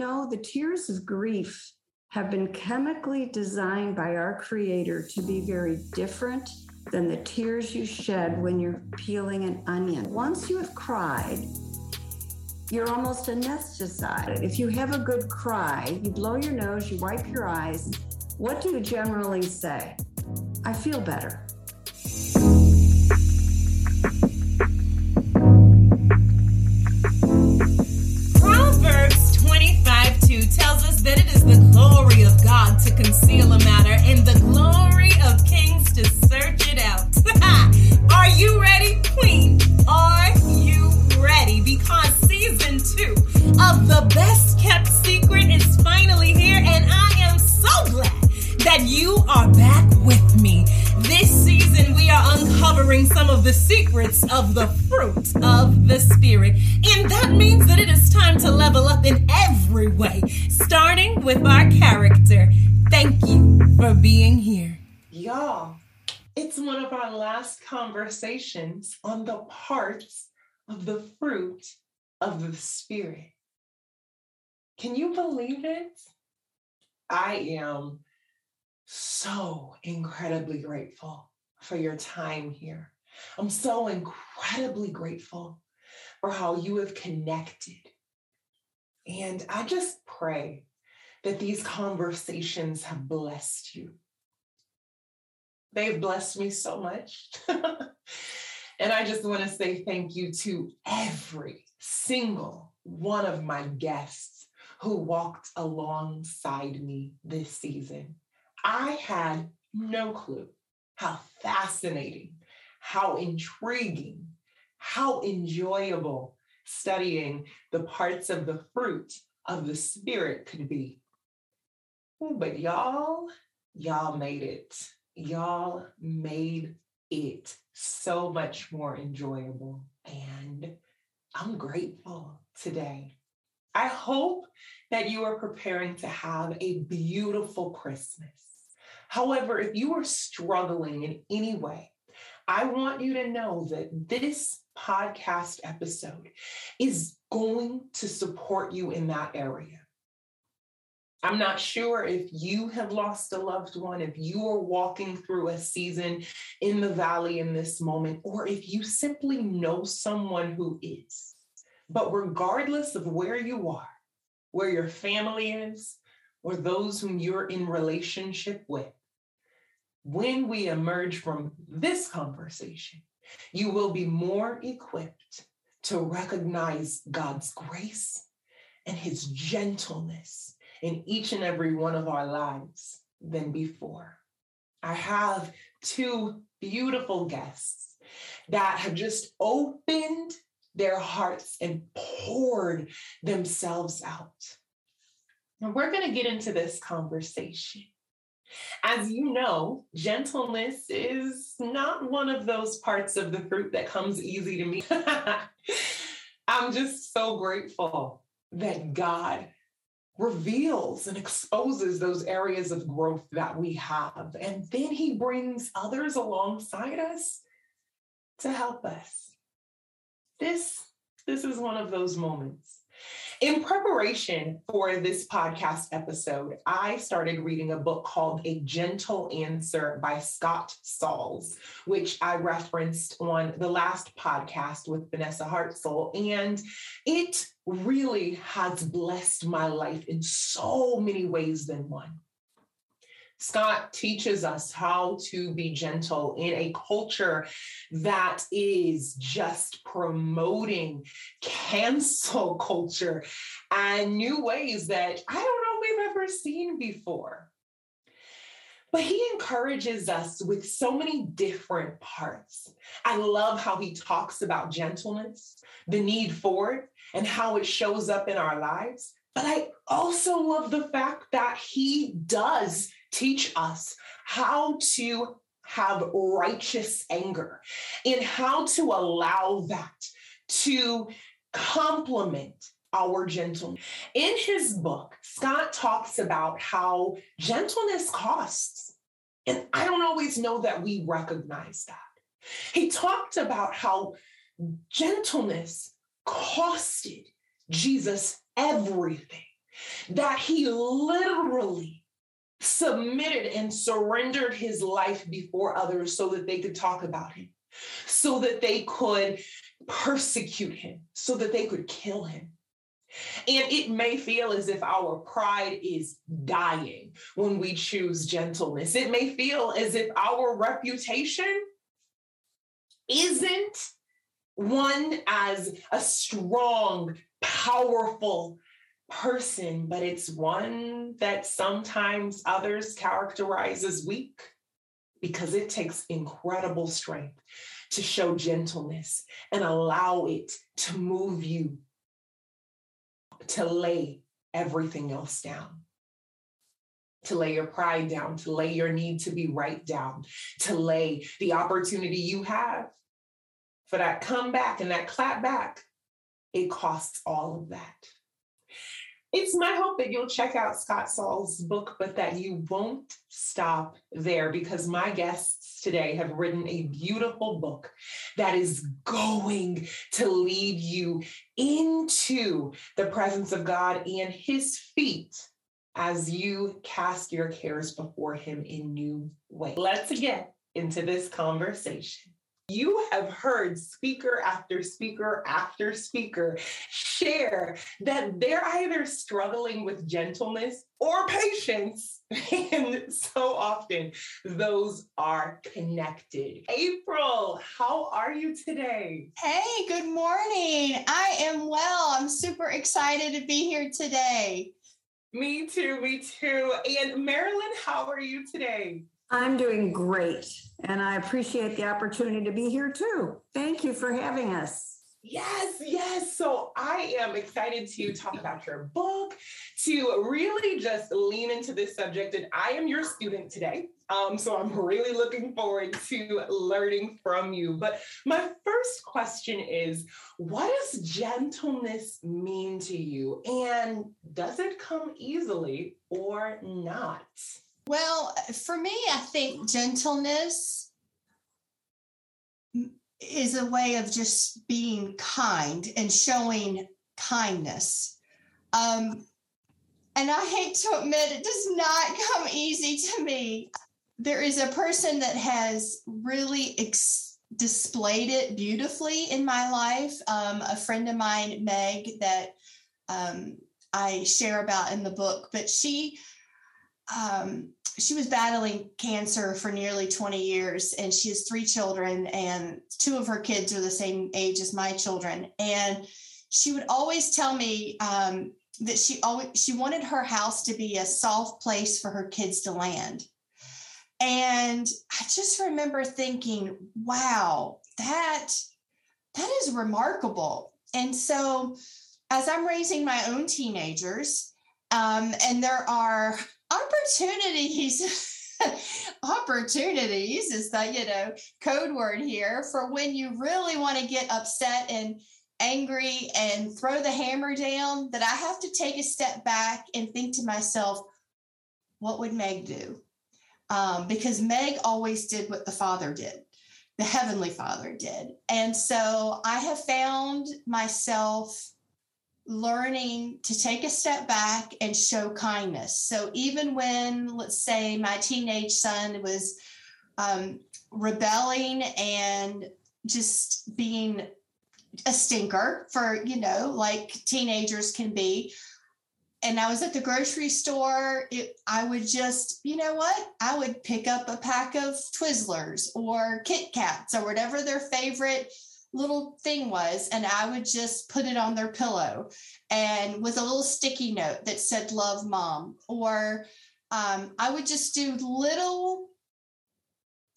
know, the tears of grief have been chemically designed by our Creator to be very different than the tears you shed when you're peeling an onion. Once you have cried, you're almost anesthetized. If you have a good cry, you blow your nose, you wipe your eyes. What do you generally say? I feel better. To conceal a matter and the glory of kings to search it out. Are you ready, Queen? Are you ready? Because season two of The Best Kept Secret is finally here, and I am so glad that you are back with me. This season, we are uncovering some of the secrets of the fruit of the Spirit. And that means that it is time to level up in every way, starting with our character. Thank you for being here. Y'all, it's one of our last conversations on the parts of the fruit of the Spirit. Can you believe it? I am so incredibly grateful for your time here. I'm so incredibly grateful for how you have connected. And I just pray that these conversations have blessed you. They've blessed me so much. and I just want to say thank you to every single one of my guests who walked alongside me this season. I had no clue how fascinating, how intriguing, how enjoyable studying the parts of the fruit of the spirit could be. But y'all, y'all made it. Y'all made it so much more enjoyable. And I'm grateful today. I hope that you are preparing to have a beautiful Christmas. However, if you are struggling in any way, I want you to know that this podcast episode is going to support you in that area. I'm not sure if you have lost a loved one, if you are walking through a season in the valley in this moment, or if you simply know someone who is. But regardless of where you are, where your family is, or those whom you're in relationship with, when we emerge from this conversation, you will be more equipped to recognize God's grace and his gentleness in each and every one of our lives than before. I have two beautiful guests that have just opened their hearts and poured themselves out. And we're going to get into this conversation. As you know, gentleness is not one of those parts of the fruit that comes easy to me. I'm just so grateful that God reveals and exposes those areas of growth that we have. And then he brings others alongside us to help us. This, this is one of those moments. In preparation for this podcast episode, I started reading a book called A Gentle Answer by Scott Sauls, which I referenced on the last podcast with Vanessa Hartzell. And it really has blessed my life in so many ways than one. Scott teaches us how to be gentle in a culture that is just promoting cancel culture and new ways that I don't know we've ever seen before. But he encourages us with so many different parts. I love how he talks about gentleness, the need for it, and how it shows up in our lives. But I also love the fact that he does teach us how to have righteous anger and how to allow that to complement our gentleness. In his book, Scott talks about how gentleness costs. And I don't always know that we recognize that. He talked about how gentleness costed Jesus everything. that he literally submitted and surrendered his life before others so that they could talk about him, so that they could persecute him, so that they could kill him. And it may feel as if our pride is dying when we choose gentleness. It may feel as if our reputation isn't one as a strong, powerful person, but it's one that sometimes others characterize as weak because it takes incredible strength to show gentleness and allow it to move you to lay everything else down. To lay your pride down, to lay your need to be right down, to lay the opportunity you have for that comeback and that clap back. It costs all of that. It's my hope that you'll check out Scott Sauls' book, but that you won't stop there because my today have written a beautiful book that is going to lead you into the presence of God and his feet as you cast your cares before him in new ways. Let's get into this conversation. You have heard speaker after speaker after speaker share that they're either struggling with gentleness or patience. And so often those are connected. April, how are you today? Hey, good morning. I am well. I'm super excited to be here today. Me too, me too. And Marilyn, how are you today? I'm doing great, and I appreciate the opportunity to be here too. Thank you for having us. Yes, yes. So I am excited to talk about your book, to really just lean into this subject. And I am your student today. Um, so I'm really looking forward to learning from you. But my first question is what does gentleness mean to you? And does it come easily or not? Well, for me, I think gentleness is a way of just being kind and showing kindness. Um, and I hate to admit it does not come easy to me. There is a person that has really ex- displayed it beautifully in my life. Um, a friend of mine, Meg, that um, I share about in the book, but she um, she was battling cancer for nearly 20 years and she has three children and two of her kids are the same age as my children. And she would always tell me um, that she always she wanted her house to be a soft place for her kids to land. And i just remember thinking wow that that is remarkable. And so as i'm raising my own teenagers um, and there are opportunities opportunities is the you know code word here for when you really want to get upset and angry and throw the hammer down that i have to take a step back and think to myself what would meg do? Um, because meg always did what the father did the heavenly father did. And so i have found myself learning to take a step back and show kindness. So even when, let's say, my teenage son was um, rebelling and just being a stinker for, you know, like teenagers can be. And I was at the grocery store. It, I would just, you know what? I would pick up a pack of Twizzlers or Kit Kats or whatever their favorite little thing was and i would just put it on their pillow and with a little sticky note that said love mom or um, i would just do little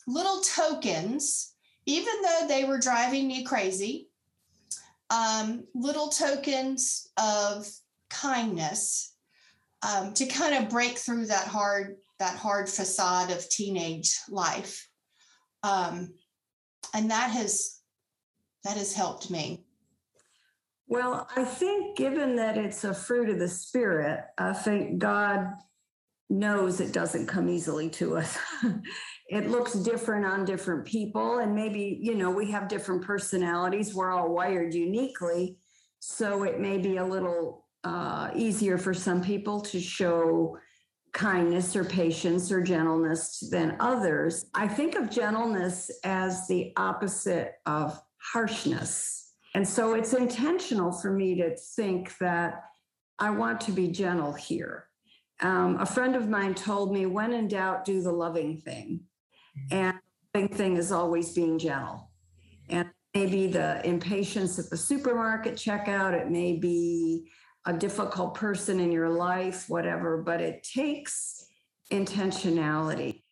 little tokens even though they were driving me crazy um, little tokens of kindness um, to kind of break through that hard that hard facade of teenage life. Um, and that has that has helped me. Well, I think given that it's a fruit of the spirit, I think God knows it doesn't come easily to us. it looks different on different people. And maybe, you know, we have different personalities. We're all wired uniquely. So it may be a little uh, easier for some people to show kindness or patience or gentleness than others. I think of gentleness as the opposite of harshness. And so it's intentional for me to think that I want to be gentle here. Um, a friend of mine told me, when in doubt, do the loving thing. And the loving thing is always being gentle. And maybe the impatience at the supermarket checkout, it may be a difficult person in your life, whatever, but it takes intentionality.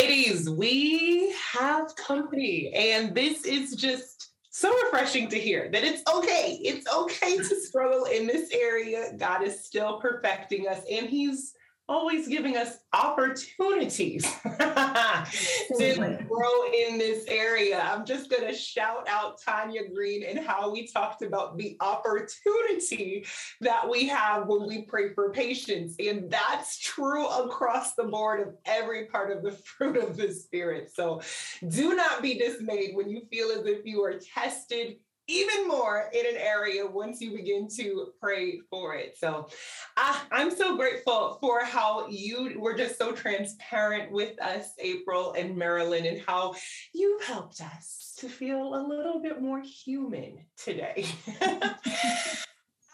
Ladies, we have company, and this is just so refreshing to hear that it's okay. It's okay to struggle in this area. God is still perfecting us, and He's always giving us opportunities to grow in this area. I'm just going to shout out Tanya Green and how we talked about the opportunity that we have when we pray for patience. And that's true across the board of every part of the fruit of the Spirit. So do not be dismayed when you feel as if you are tested even more in an area once you begin to pray for it. So uh, I'm so grateful for how you were just so transparent with us, April and Marilyn, and how you helped us to feel a little bit more human today.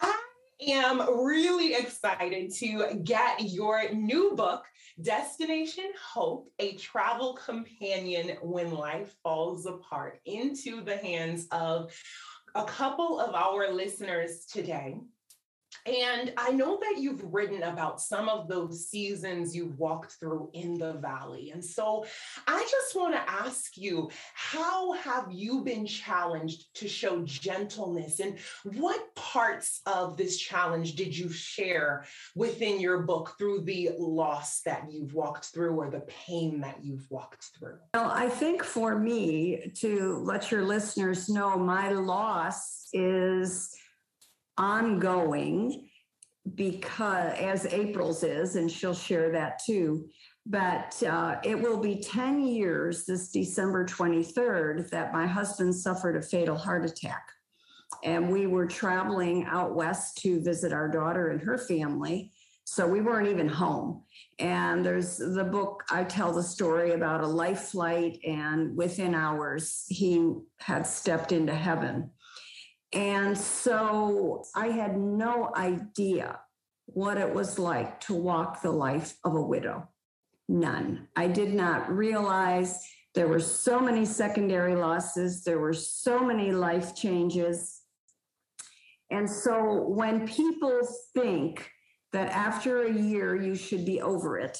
I am really excited to get your new book, Destination Hope, a travel companion when life falls apart, into the hands of a couple of our listeners today. And I know that you've written about some of those seasons you've walked through in the valley. And so I just want to ask you how have you been challenged to show gentleness? And what parts of this challenge did you share within your book through the loss that you've walked through or the pain that you've walked through? Well, I think for me to let your listeners know, my loss is ongoing because as April's is, and she'll share that too. But uh, it will be 10 years this December 23rd that my husband suffered a fatal heart attack. And we were traveling out west to visit our daughter and her family. So we weren't even home. And there's the book, I tell the story about a life flight, and within hours, he had stepped into heaven. And so I had no idea what it was like to walk the life of a widow. None. I did not realize there were so many secondary losses, there were so many life changes. And so when people think that after a year you should be over it,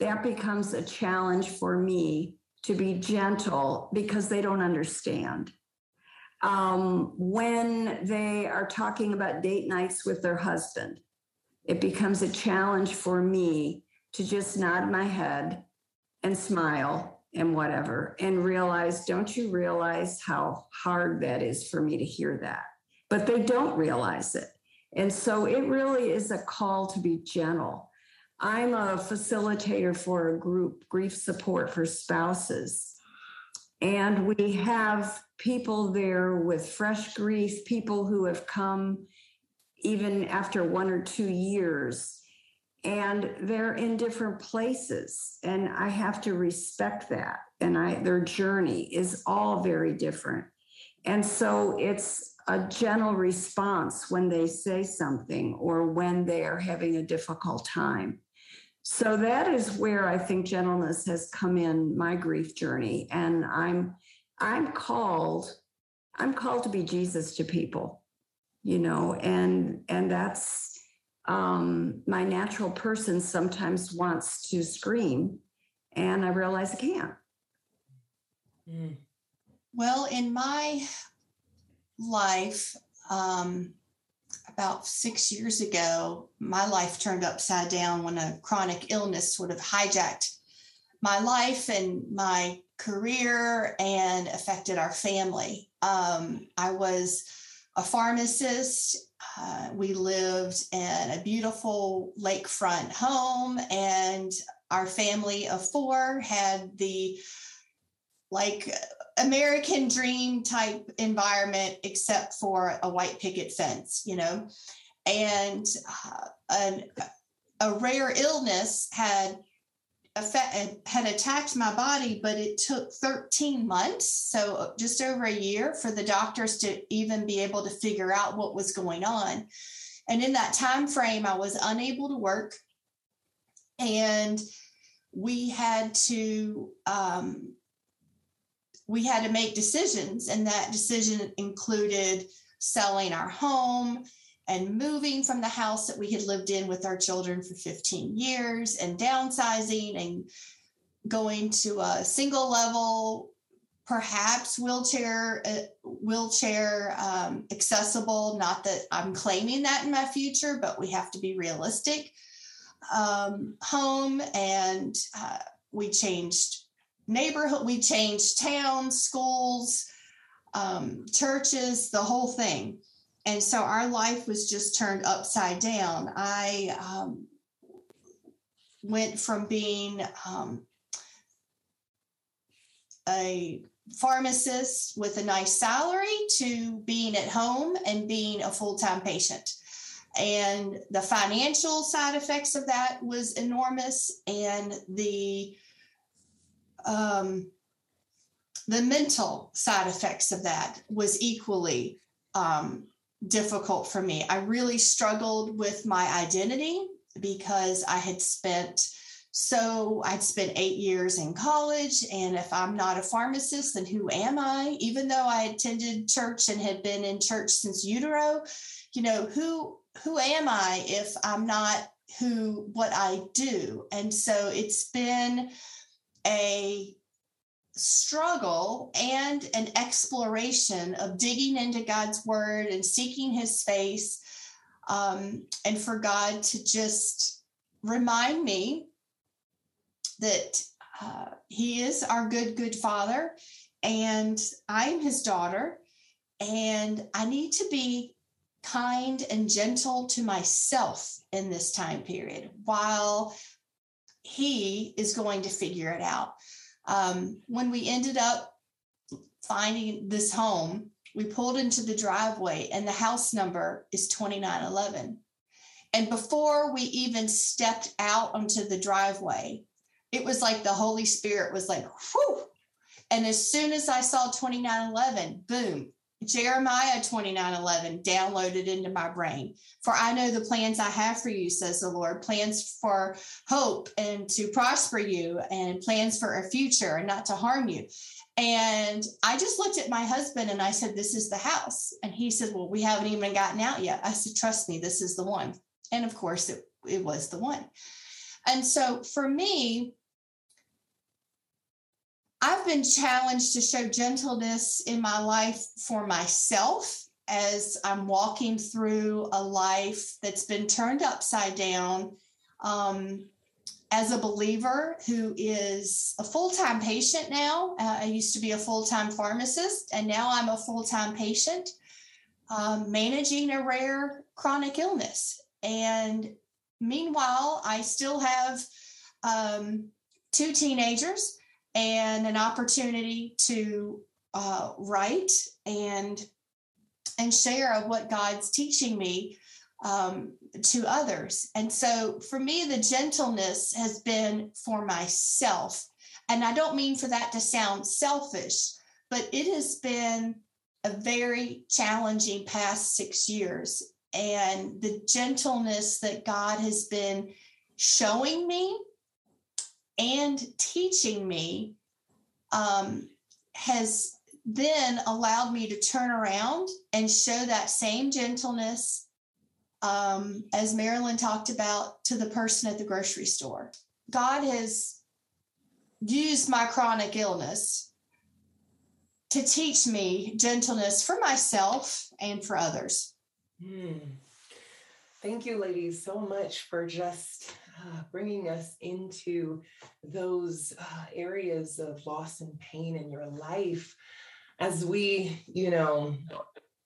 that becomes a challenge for me to be gentle because they don't understand um, when they are talking about date nights with their husband, it becomes a challenge for me to just nod my head and smile and whatever and realize, don't you realize how hard that is for me to hear that? But they don't realize it. And so it really is a call to be gentle. I'm a facilitator for a group, grief support for spouses. And we have people there with fresh grief, people who have come even after one or two years, and they're in different places. And I have to respect that. And I their journey is all very different. And so it's a gentle response when they say something or when they are having a difficult time. So that is where I think gentleness has come in my grief journey. And I'm I'm called, I'm called to be Jesus to people, you know, and and that's um my natural person sometimes wants to scream and I realize I can't. Mm. Well, in my life, um, about six years ago, my life turned upside down when a chronic illness sort of hijacked my life and my career and affected our family. Um, I was a pharmacist. Uh, we lived in a beautiful lakefront home, and our family of four had the like American dream type environment, except for a white picket fence, you know. and uh, an, a rare illness had had attacked my body, but it took 13 months, so just over a year, for the doctors to even be able to figure out what was going on. And in that time frame, I was unable to work, and we had to um, we had to make decisions, and that decision included selling our home and moving from the house that we had lived in with our children for 15 years and downsizing and going to a single level perhaps wheelchair uh, wheelchair um, accessible not that i'm claiming that in my future but we have to be realistic. Um, home and uh, we changed neighborhood we changed towns schools um, churches the whole thing and so our life was just turned upside down. I um, went from being um, a pharmacist with a nice salary to being at home and being a full time patient. And the financial side effects of that was enormous, and the um, the mental side effects of that was equally um, difficult for me. I really struggled with my identity because I had spent so I'd spent eight years in college. And if I'm not a pharmacist, then who am I? Even though I attended church and had been in church since utero, you know, who who am I if I'm not who what I do? And so it's been a struggle and an exploration of digging into God's word and seeking his face, um, and for God to just remind me that uh, he is our good, good father, and I'm his daughter, and I need to be kind and gentle to myself in this time period while he is going to figure it out. Um, when we ended up finding this home, we pulled into the driveway and the house number is 2911. And before we even stepped out onto the driveway, it was like the Holy Spirit was like, whew. And as soon as I saw 2911, boom, Jeremiah 29 11 downloaded into my brain. For I know the plans I have for you, says the Lord plans for hope and to prosper you, and plans for a future and not to harm you. And I just looked at my husband and I said, This is the house. And he said, Well, we haven't even gotten out yet. I said, Trust me, this is the one. And of course, it, it was the one. And so for me, I've been challenged to show gentleness in my life for myself as I'm walking through a life that's been turned upside down. Um, as a believer who is a full time patient now, uh, I used to be a full time pharmacist, and now I'm a full time patient um, managing a rare chronic illness. And meanwhile, I still have um, two teenagers and an opportunity to uh, write and and share of what God's teaching me um, to others. And so for me, the gentleness has been for myself. And I don't mean for that to sound selfish, but it has been a very challenging past six years. And the gentleness that God has been showing me and teaching me um, has then allowed me to turn around and show that same gentleness um, as Marilyn talked about to the person at the grocery store. God has used my chronic illness to teach me gentleness for myself and for others. Hmm. Thank you, ladies, so much for just uh, bringing us into those uh, areas of loss and pain in your life as we, you know,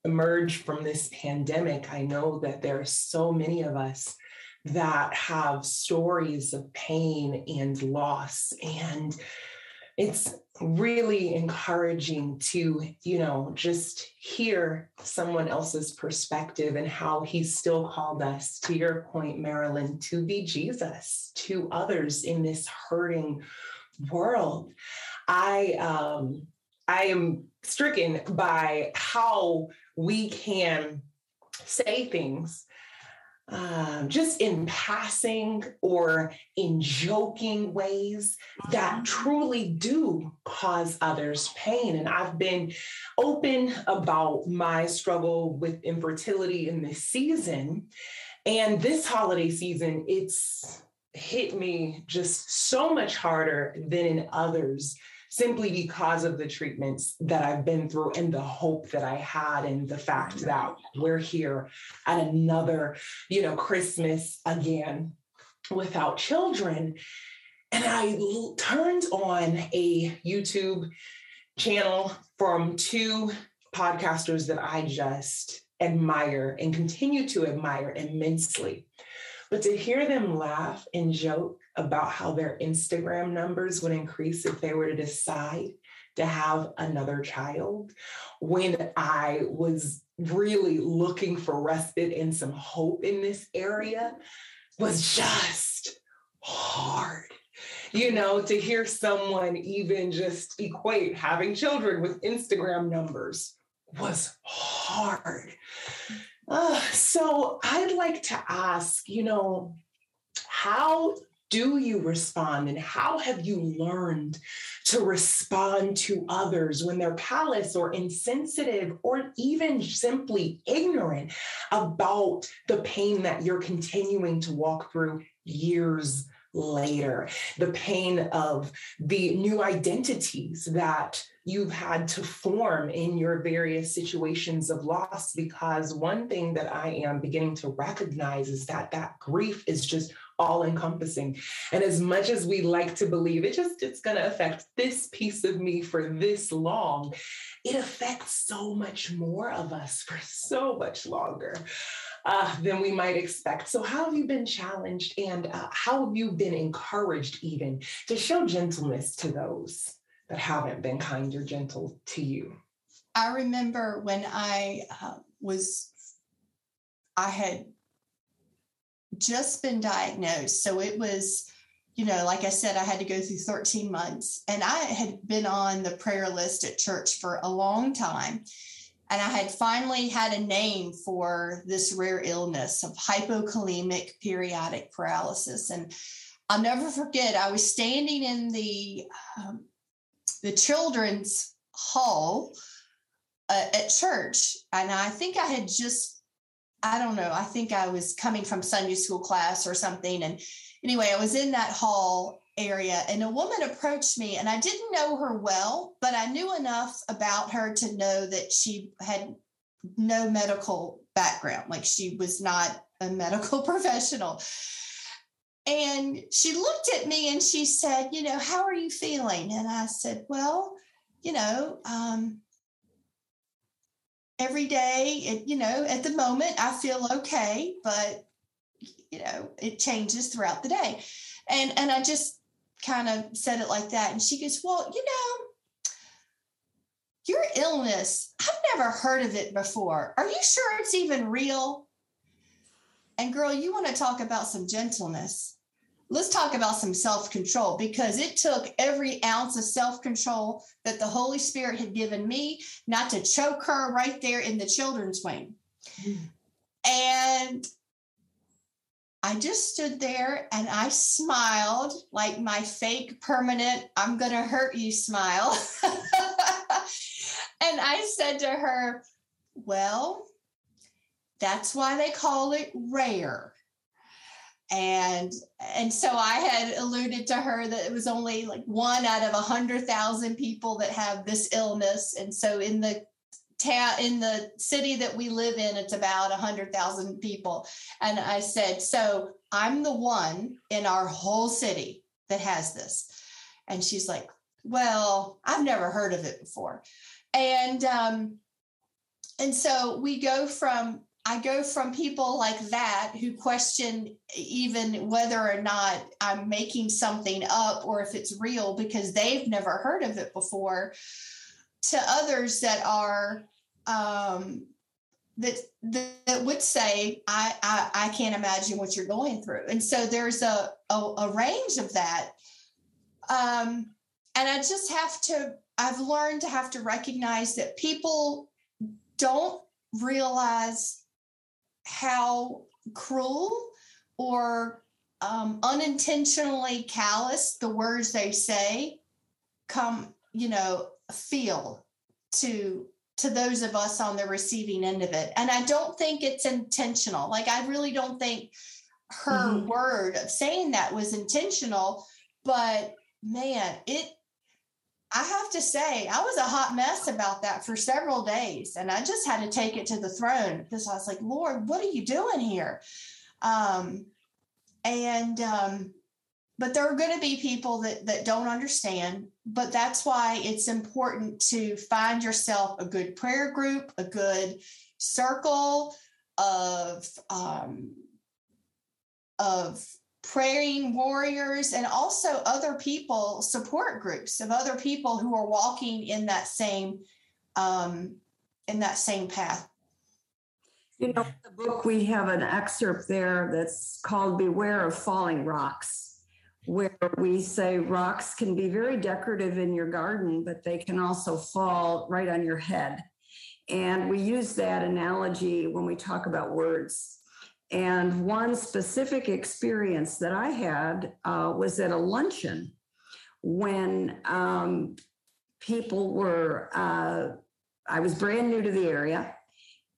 emerge from this pandemic. I know that there are so many of us that have stories of pain and loss and it's really encouraging to, you know, just hear someone else's perspective and how he still called us, to your point, Marilyn, to be Jesus to others in this hurting world. I um I am stricken by how we can say things um, just in passing or in joking ways that mm-hmm. truly do cause others pain. And I've been open about my struggle with infertility in this season. And this holiday season, it's hit me just so much harder than in others simply because of the treatments that I've been through and the hope that I had and the fact mm-hmm. that we're here at another, you know, Christmas again without children. And I turned on a YouTube channel from two podcasters that I just admire and continue to admire immensely. But to hear them laugh and joke about how their Instagram numbers would increase if they were to decide to have another child when I was really looking for respite and some hope in this area was just hard. You know, to hear someone even just equate having children with Instagram numbers was hard. Uh, so I'd like to ask, you know, how do you respond? And how have you learned to respond to others when they're callous or insensitive or even simply ignorant about the pain that you're continuing to walk through years later? The pain of the new identities that you've had to form in your various situations of loss because one thing that i am beginning to recognize is that that grief is just all encompassing. And as much as we like to believe it just it's going to affect this piece of me for this long, it affects so much more of us for so much longer. Uh, than we might expect. So, how have you been challenged and uh, how have you been encouraged even to show gentleness to those that haven't been kind or gentle to you? I remember when I uh, was, I had just been diagnosed. So it was, you know, like I said, I had to go through 13 months and I had been on the prayer list at church for a long time. And I had finally had a name for this rare illness of hypokalemic periodic paralysis. And I'll never forget, I was standing in the, um, the children's hall uh, at church. And I think I had just I don't know. I think I was coming from Sunday school class or something. And anyway, I was in that hall area and a woman approached me and I didn't know her well, but I knew enough about her to know that she had no medical background. Like she was not a medical professional. And she looked at me and she said, You know, how are you feeling? And I said, Well, you know, um, every day you know at the moment i feel okay but you know it changes throughout the day. And and i just kind of said it like that and she goes well you know your illness i've never heard of it before. Are you sure it's even real? And girl you want to talk about some gentleness let's talk about some self control because it took every ounce of self control that the Holy Spirit had given me not to choke her right there in the children's wing. And I just stood there and I smiled like my fake permanent, I'm going to hurt you smile. and I said to her, Well, that's why they call it rare and and so i had alluded to her that it was only like one out of a hundred thousand people that have this illness. And so in the town in the city that we live in it's about a hundred thousand people. And i said so i'm the one in our whole city that has this. And she's like well i've never heard of it before. And um and so we go from I go from people like that who question even whether or not I'm making something up or if it's real because they've never heard of it before to others that are um, that, that would say I, I, I can't imagine what you're going through. And so there's a a, a range of that. Um, and I just have to I've learned to have to recognize that people don't realize how cruel or um, unintentionally callous the words they say come, you know, feel to to those of us on the receiving end of it. And I don't think it's intentional. Like I really don't think her mm-hmm. word of saying that was intentional, but man, it I have to say, I was a hot mess about that for several days. And I just had to take it to the throne because I was like, Lord, what are you doing here? Um, and, um, but there are going to be people that, that don't understand. But that's why it's important to find yourself a good prayer group, a good circle of, um, of praying warriors and also other people support groups of other people who are walking in that same um, in that same path. You know the book we have an excerpt there that's called beware of falling rocks where we say rocks can be very decorative in your garden but they can also fall right on your head. And we use that analogy when we talk about words and one specific experience that I had uh, was at a luncheon when um, people were, uh, I was brand new to the area.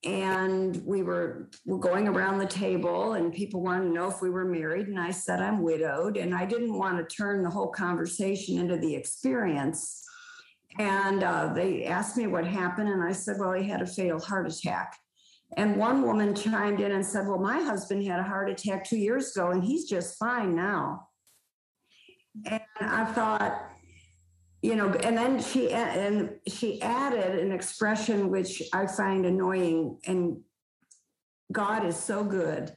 And we were, were going around the table, and people wanted to know if we were married. And I said, I'm widowed. And I didn't want to turn the whole conversation into the experience. And uh, they asked me what happened. And I said, Well, he had a fatal heart attack. And one woman chimed in and said, Well, my husband had a heart attack two years ago and he's just fine now. And I thought, you know, and then she and she added an expression which I find annoying and God is so good.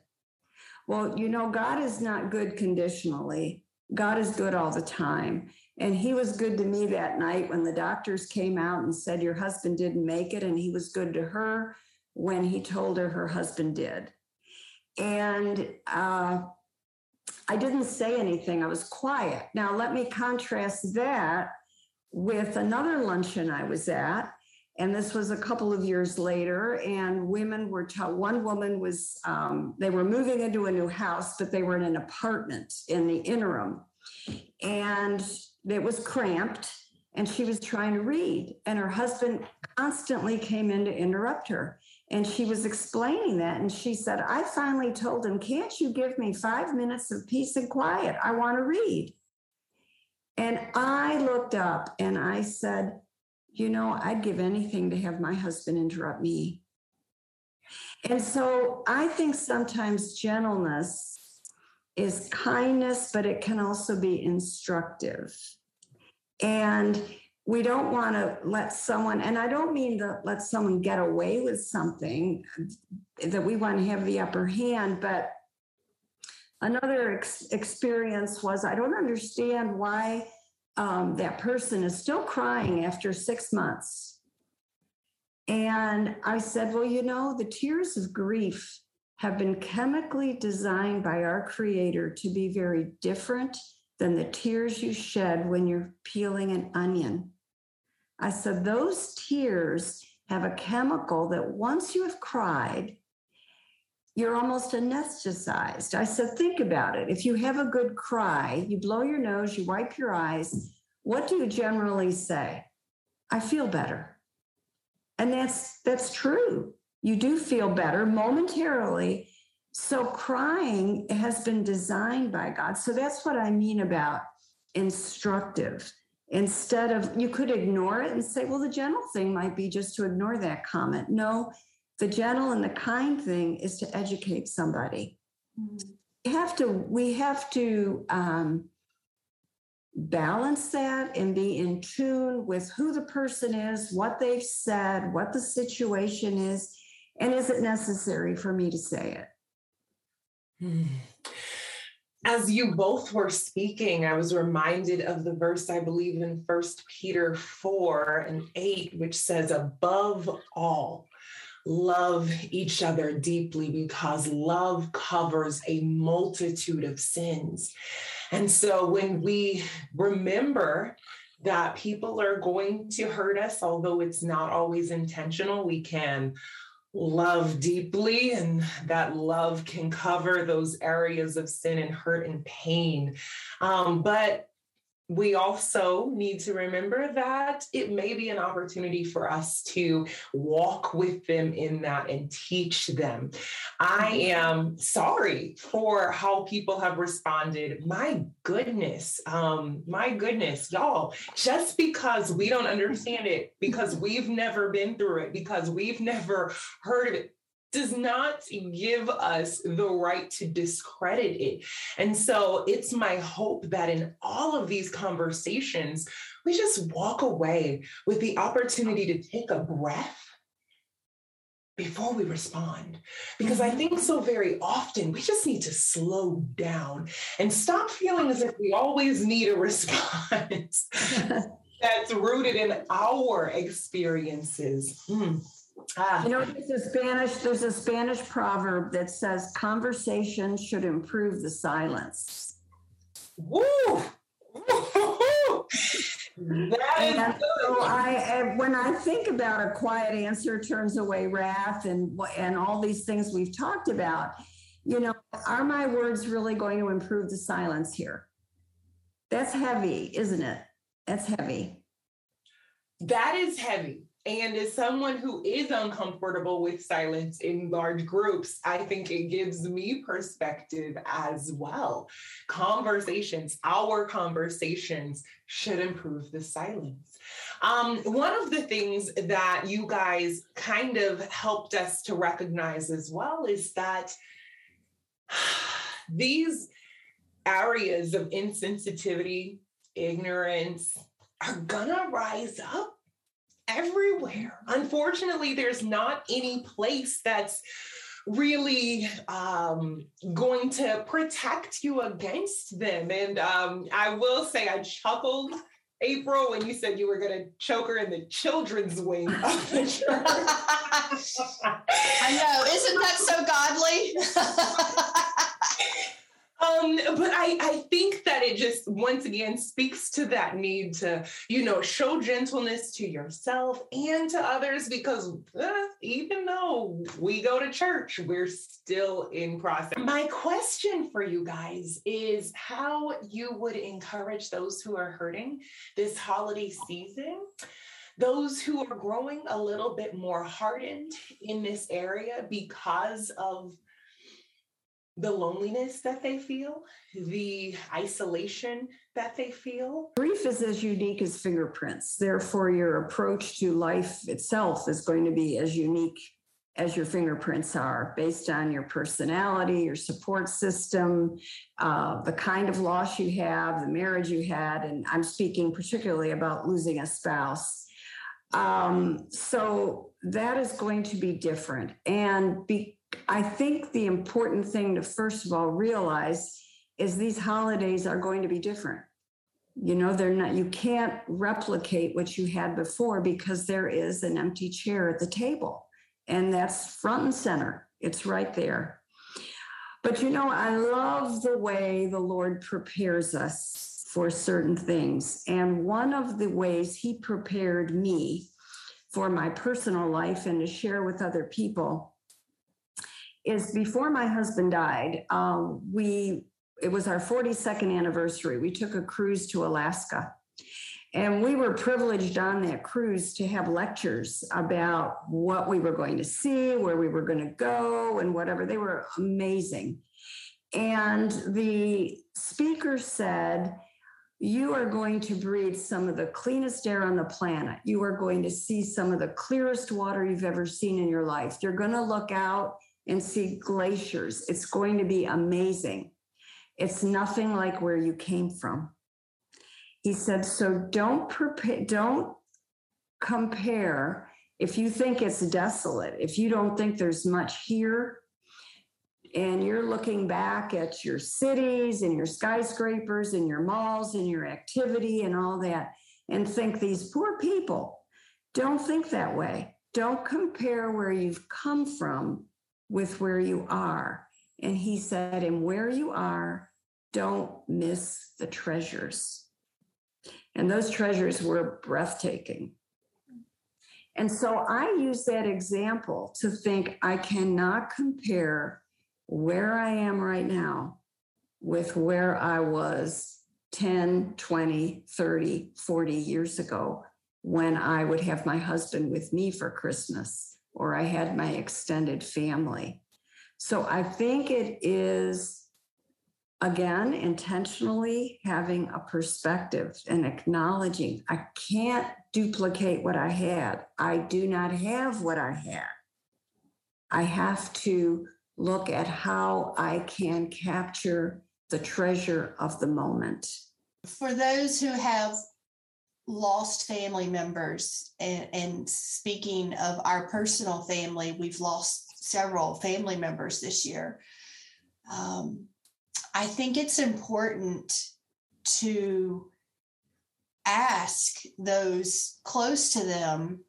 Well, you know, God is not good conditionally. God is good all the time. And he was good to me that night when the doctors came out and said, Your husband didn't make it. And he was good to her when he told her her husband did. And uh, I didn't say anything, I was quiet. Now, let me contrast that with another luncheon I was at. And this was a couple of years later, and women were taught. One woman was, um, they were moving into a new house, but they were in an apartment in the interim. And it was cramped, and she was trying to read. And her husband constantly came in to interrupt her. And she was explaining that. And she said, I finally told him, Can't you give me five minutes of peace and quiet? I want to read. And I looked up and I said, You know, I'd give anything to have my husband interrupt me. And so I think sometimes gentleness is kindness, but it can also be instructive. And we don't want to let someone, and I don't mean to let someone get away with something that we want to have the upper hand, but another ex- experience was I don't understand why um, that person is still crying after six months. And I said, Well, you know, the tears of grief have been chemically designed by our Creator to be very different than the tears you shed when you're peeling an onion. I said, those tears have a chemical that once you have cried, you're almost anesthetized. I said, think about it. If you have a good cry, you blow your nose, you wipe your eyes, what do you generally say? I feel better. And that's that's true. You do feel better momentarily. So crying has been designed by God. So that's what I mean about instructive instead of you could ignore it and say well the gentle thing might be just to ignore that comment no the gentle and the kind thing is to educate somebody mm-hmm. we have to we have to um, balance that and be in tune with who the person is what they've said what the situation is And is it necessary for me to say it? As you both were speaking, I was reminded of the verse I believe in First Peter 4 and 8, which says, Above all, love each other deeply because love covers a multitude of sins. And so when we remember that people are going to hurt us, although it's not always intentional, we can love deeply and that love can cover those areas of sin and hurt and pain. Um, but we also need to remember that it may be an opportunity for us to walk with them in that and teach them. I mm-hmm. am sorry for how people have responded. My goodness, um, my goodness, y'all, just because we don't understand it, because we've never been through it, because we've never heard of it, does not give us the right to discredit it. And so it's my hope that in all of these conversations, we just walk away with the opportunity to take a breath before we respond. Because I think so very often we just need to slow down and stop feeling as if we always need a response that's rooted in our experiences. Mm. Ah. You know, there's a Spanish, there's a Spanish proverb that says conversation should improve the silence. Woo! that is so I, when I think about a quiet answer turns away wrath and and all these things we've talked about, you know, are my words really going to improve the silence here? That's heavy, isn't it? That's heavy. That is heavy. And as someone who is uncomfortable with silence in large groups, I think it gives me perspective as well. Conversations, our conversations should improve the silence. Um, one of the things that you guys kind of helped us to recognize as well is that these areas of insensitivity, ignorance are gonna rise up everywhere. Unfortunately, there's not any place that's really um, going to protect you against them. And um, I will say, I chuckled. April, when you said you were going to choke her in the children's wing of the church. I know. Isn't that so godly? Um, but I, I think that it just once again speaks to that need to, you know, show gentleness to yourself and to others because uh, even though we go to church, we're still in process. My question for you guys is how you would encourage those who are hurting this holiday season those who are growing a little bit more hardened in this area because of the loneliness that they feel, the isolation that they feel. Grief is as unique as fingerprints. Therefore, your approach to life itself is going to be as unique as your fingerprints are based on your personality, your support system, uh, the kind of loss you have, the marriage you had. And I'm speaking particularly about losing a spouse. Um, so that is going to be different. And be, I think the important thing to first of all realize is these holidays are going to be different. You know, they're not, you can't replicate what you had before because there is an empty chair at the table. And that's front and center, it's right there. But you know, I love the way the Lord prepares us for certain things. And one of the ways He prepared me for my personal life and to share with other people is before my husband died, um, we it was our 42nd anniversary. We took a cruise to Alaska. And we were privileged on that cruise to have lectures about what we were going to see, where we were going to go, and whatever. They were amazing. And the speaker said, You are going to breathe some of the cleanest air on the planet. You are going to see some of the clearest water you've ever seen in your life. You're going to look out and see glaciers. It's going to be amazing. It's nothing like where you came from. He said, so don't prepare, don't compare if you think it's desolate, if you don't think there's much here, and you're looking back at your cities and your skyscrapers and your malls and your activity and all that, and think these poor people, don't think that way. Don't compare where you've come from with where you are. And he said, and where you are, don't miss the treasures. And those treasures were breathtaking. And so I use that example to think I cannot compare where I am right now with where I was 10, 20, 30, 40 years ago when I would have my husband with me for Christmas or I had my extended family. So I think it is, again, intentionally having a perspective and acknowledging I can't duplicate what I had. I do not have what I had. I have to look at how I can capture the treasure of the moment. For those who have lost family members, and, and speaking of our personal family, we've lost several family members this year. Um, I think it's important to ask those close to them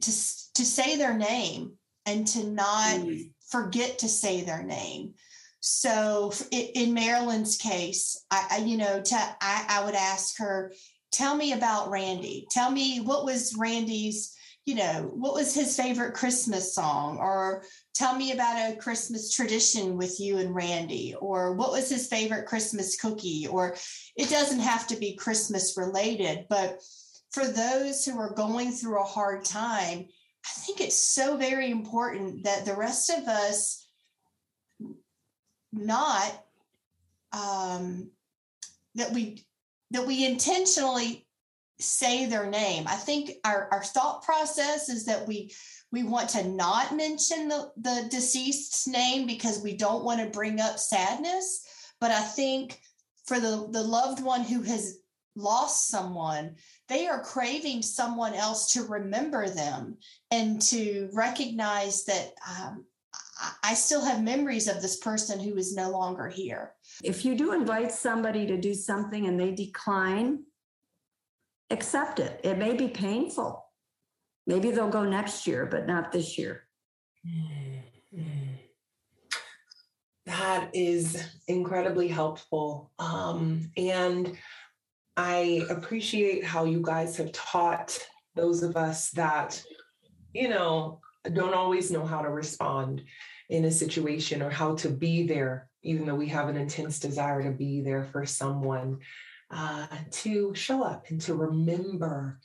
to, to say their name and to not mm. forget to say their name. So in Marilyn's case, I, you know, to, I, I would ask her, tell me about Randy. Tell me what was Randy's you know, what was his favorite Christmas song? Or tell me about a Christmas tradition with you and Randy. Or what was his favorite Christmas cookie? Or it doesn't have to be Christmas related, but for those who are going through a hard time, I think it's so very important that the rest of us not um, that we that we intentionally say their name. I think our, our thought process is that we we want to not mention the, the deceased's name because we don't want to bring up sadness. But I think for the, the loved one who has lost someone, they are craving someone else to remember them and to recognize that um, I still have memories of this person who is no longer here. If you do invite somebody to do something and they decline, accept it. It may be painful. Maybe they'll go next year, but not this year. That is incredibly helpful. Um, and I appreciate how you guys have taught those of us that, you know, don't always know how to respond in a situation or how to be there, even though we have an intense desire to be there for someone uh, to show up and to remember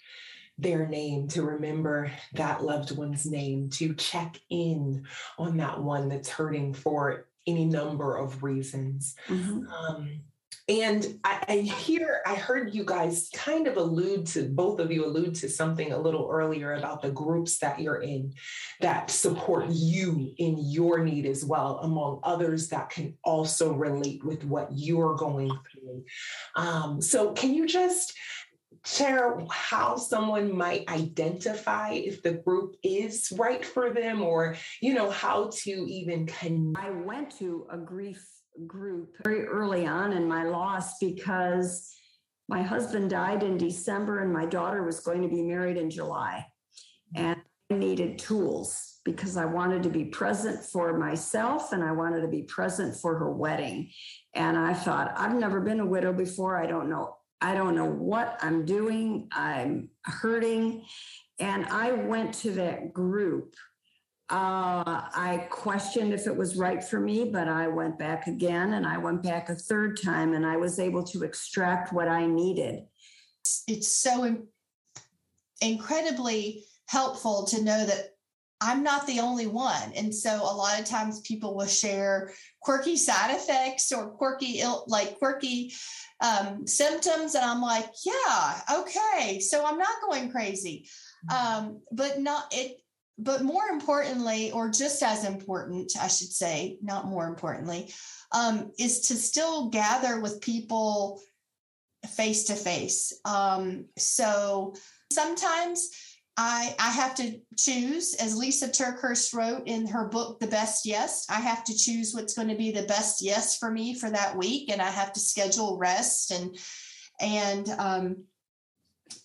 their name, to remember that loved one's name, to check in on that one that's hurting for any number of reasons. Mm-hmm. Um, and I, I hear, I heard you guys kind of allude to, both of you allude to something a little earlier about the groups that you're in that support you in your need as well, among others that can also relate with what you're going through. Um, so, can you just share how someone might identify if the group is right for them or you know how to even connect i went to a grief group very early on in my loss because my husband died in December and my daughter was going to be married in July. And I needed tools because I wanted to be present for myself and I wanted to be present for her wedding. And I thought, I've never been a widow before. I don't know. I don't know what I'm doing. I'm hurting. And I went to that group uh, I questioned if it was right for me, but I went back again and I went back a third time and I was able to extract what I needed. It's so incredibly helpful to know that I'm not the only one. And so a lot of times people will share quirky side effects or quirky, like quirky um, symptoms. And I'm like, yeah, okay. So I'm not going crazy. Mm-hmm. Um, but not, it, but more importantly, or just as important, I should say, not more importantly, um, is to still gather with people face to face. So sometimes I, I have to choose, as Lysa TerKeurst wrote in her book, The Best Yes, I have to choose what's going to be the best yes for me for that week. And I have to schedule rest and, and, um,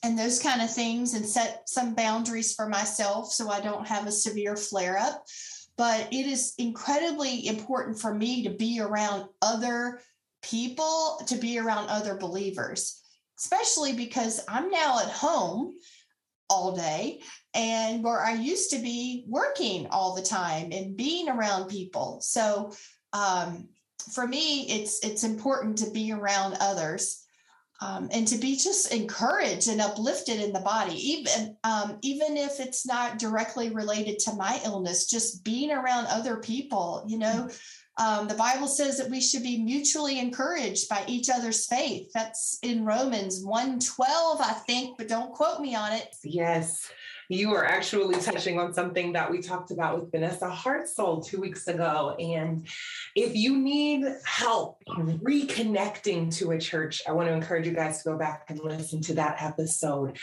and those kind of things and set some boundaries for myself so I don't have a severe flare up. But it is incredibly important for me to be around other people, to be around other believers, especially because I'm now at home all day and where I used to be working all the time and being around people. So um, for me, it's it's important to be around others um, and to be just encouraged and uplifted in the body, even um, even if it's not directly related to my illness. Just being around other people, you know. Um, the Bible says that we should be mutually encouraged by each other's faith. That's in Romans 112, I think, but don't quote me on it. Yes. You are actually touching on something that we talked about with Vanessa Hartzell two weeks ago. And if you need help reconnecting to a church, I want to encourage you guys to go back and listen to that episode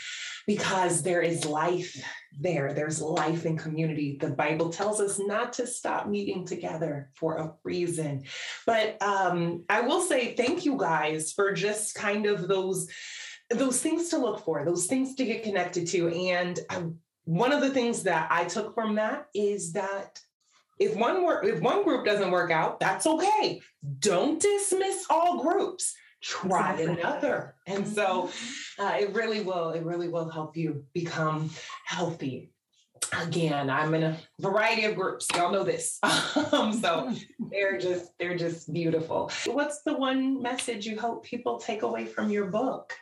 because there is life there. There's life in community. The Bible tells us not to stop meeting together for a reason. But um, I will say thank you guys for just kind of those those things to look for, those things to get connected to. And um, one of the things that I took from that is that if one work, if one group doesn't work out, that's okay. Don't dismiss all groups. Try another. And so uh, it really will, it really will help you become healthy. Again, I'm in a variety of groups. Y'all know this. um, so they're just, they're just beautiful. What's the one message you hope people take away from your book?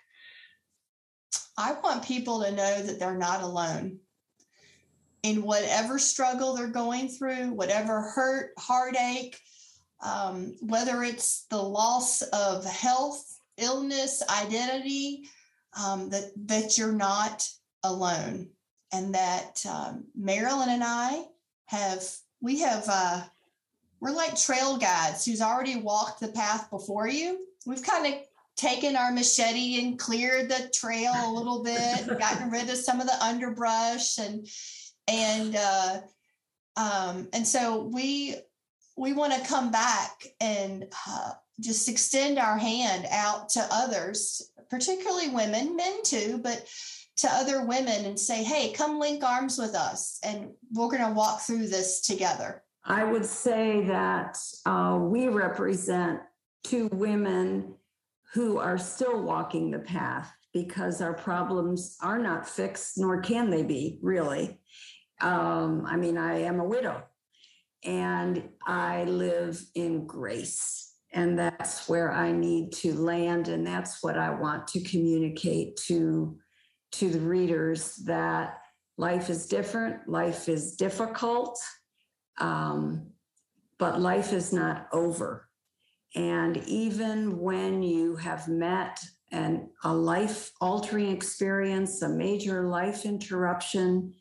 I want people to know that they're not alone in whatever struggle they're going through, whatever hurt, heartache, um, whether it's the loss of health, illness, identity, um, that that you're not alone, and that um, Marilyn and I have we have uh, we're like trail guides who's already walked the path before you. We've kind of taken our machete and cleared the trail a little bit, gotten rid of some of the underbrush and and uh, um, and so we we want to come back and uh, just extend our hand out to others, particularly women, men too, but to other women and say, "Hey, come link arms with us, and we're going to walk through this together." I would say that uh, we represent two women who are still walking the path because our problems are not fixed, nor can they be really. Um, I mean, I am a widow and I live in grace. And that's where I need to land. And that's what I want to communicate to, to the readers that life is different, life is difficult, um, but life is not over. And even when you have met and a life altering experience, a major life interruption,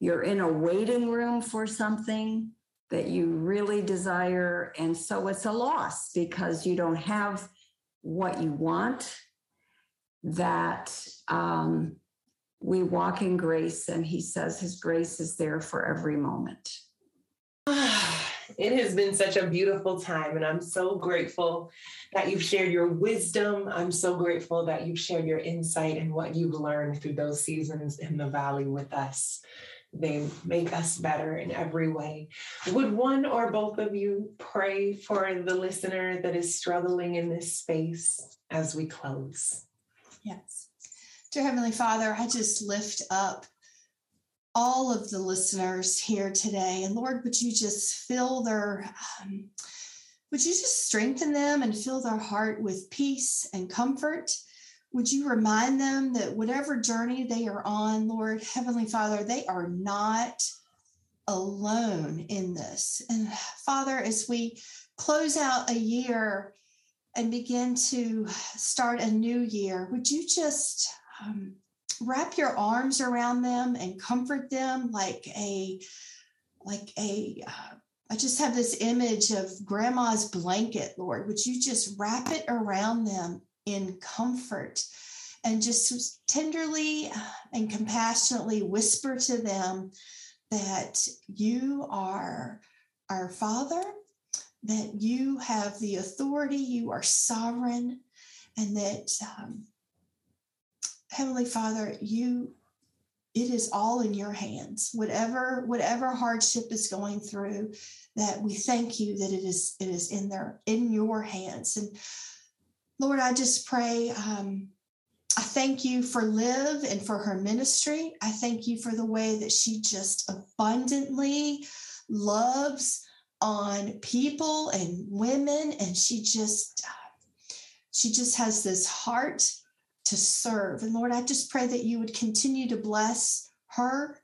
you're in a waiting room for something that you really desire. And so it's a loss because you don't have what you want, that um, we walk in grace. And he says his grace is there for every moment. It has been such a beautiful time, and I'm so grateful that you've shared your wisdom. I'm so grateful that you've shared your insight and what you've learned through those seasons in the valley with us. They make us better in every way. Would one or both of you pray for the listener that is struggling in this space as we close? Yes. Dear Heavenly Father, I just lift up all of the listeners here today. And Lord, would you just fill their, um, would you just strengthen them and fill their heart with peace and comfort? would you remind them that whatever journey they are on, Lord, Heavenly Father, they are not alone in this. And Father, as we close out a year and begin to start a new year, would you just um, wrap your arms around them and comfort them like a, like a, uh, I just have this image of grandma's blanket, Lord. Would you just wrap it around them in comfort and just tenderly uh, and compassionately whisper to them that you are our Father, that you have the authority, you are sovereign, and that um, Heavenly Father, you it is all in your hands. Whatever whatever hardship is going through that we thank you that it is it is in there in your hands. And lord i just pray um, i thank you for liv and for her ministry. I thank you for the way that she just abundantly loves on people and women. And she just she just has this heart to serve. And Lord, I just pray that you would continue to bless her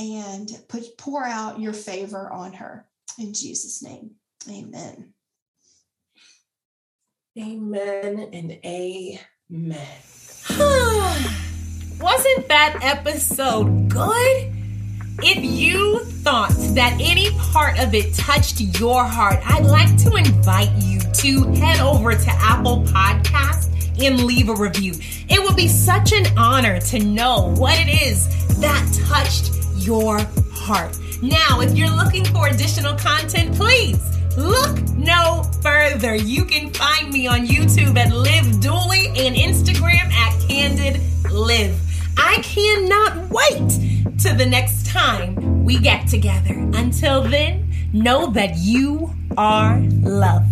and put pour out your favor on her. In Jesus' name. Amen. Amen and amen. Wasn't that episode good? If you thought that any part of it touched your heart, I'd like to invite you to head over to Apple Podcasts and leave a review. It would be such an honor to know what it is that touched your heart. Now, if you're looking for additional content, please look no further. You can find me on YouTube at Liv Dooley and Instagram at Candid Liv. I cannot wait to the next time we get together. Until then, know that you are loved.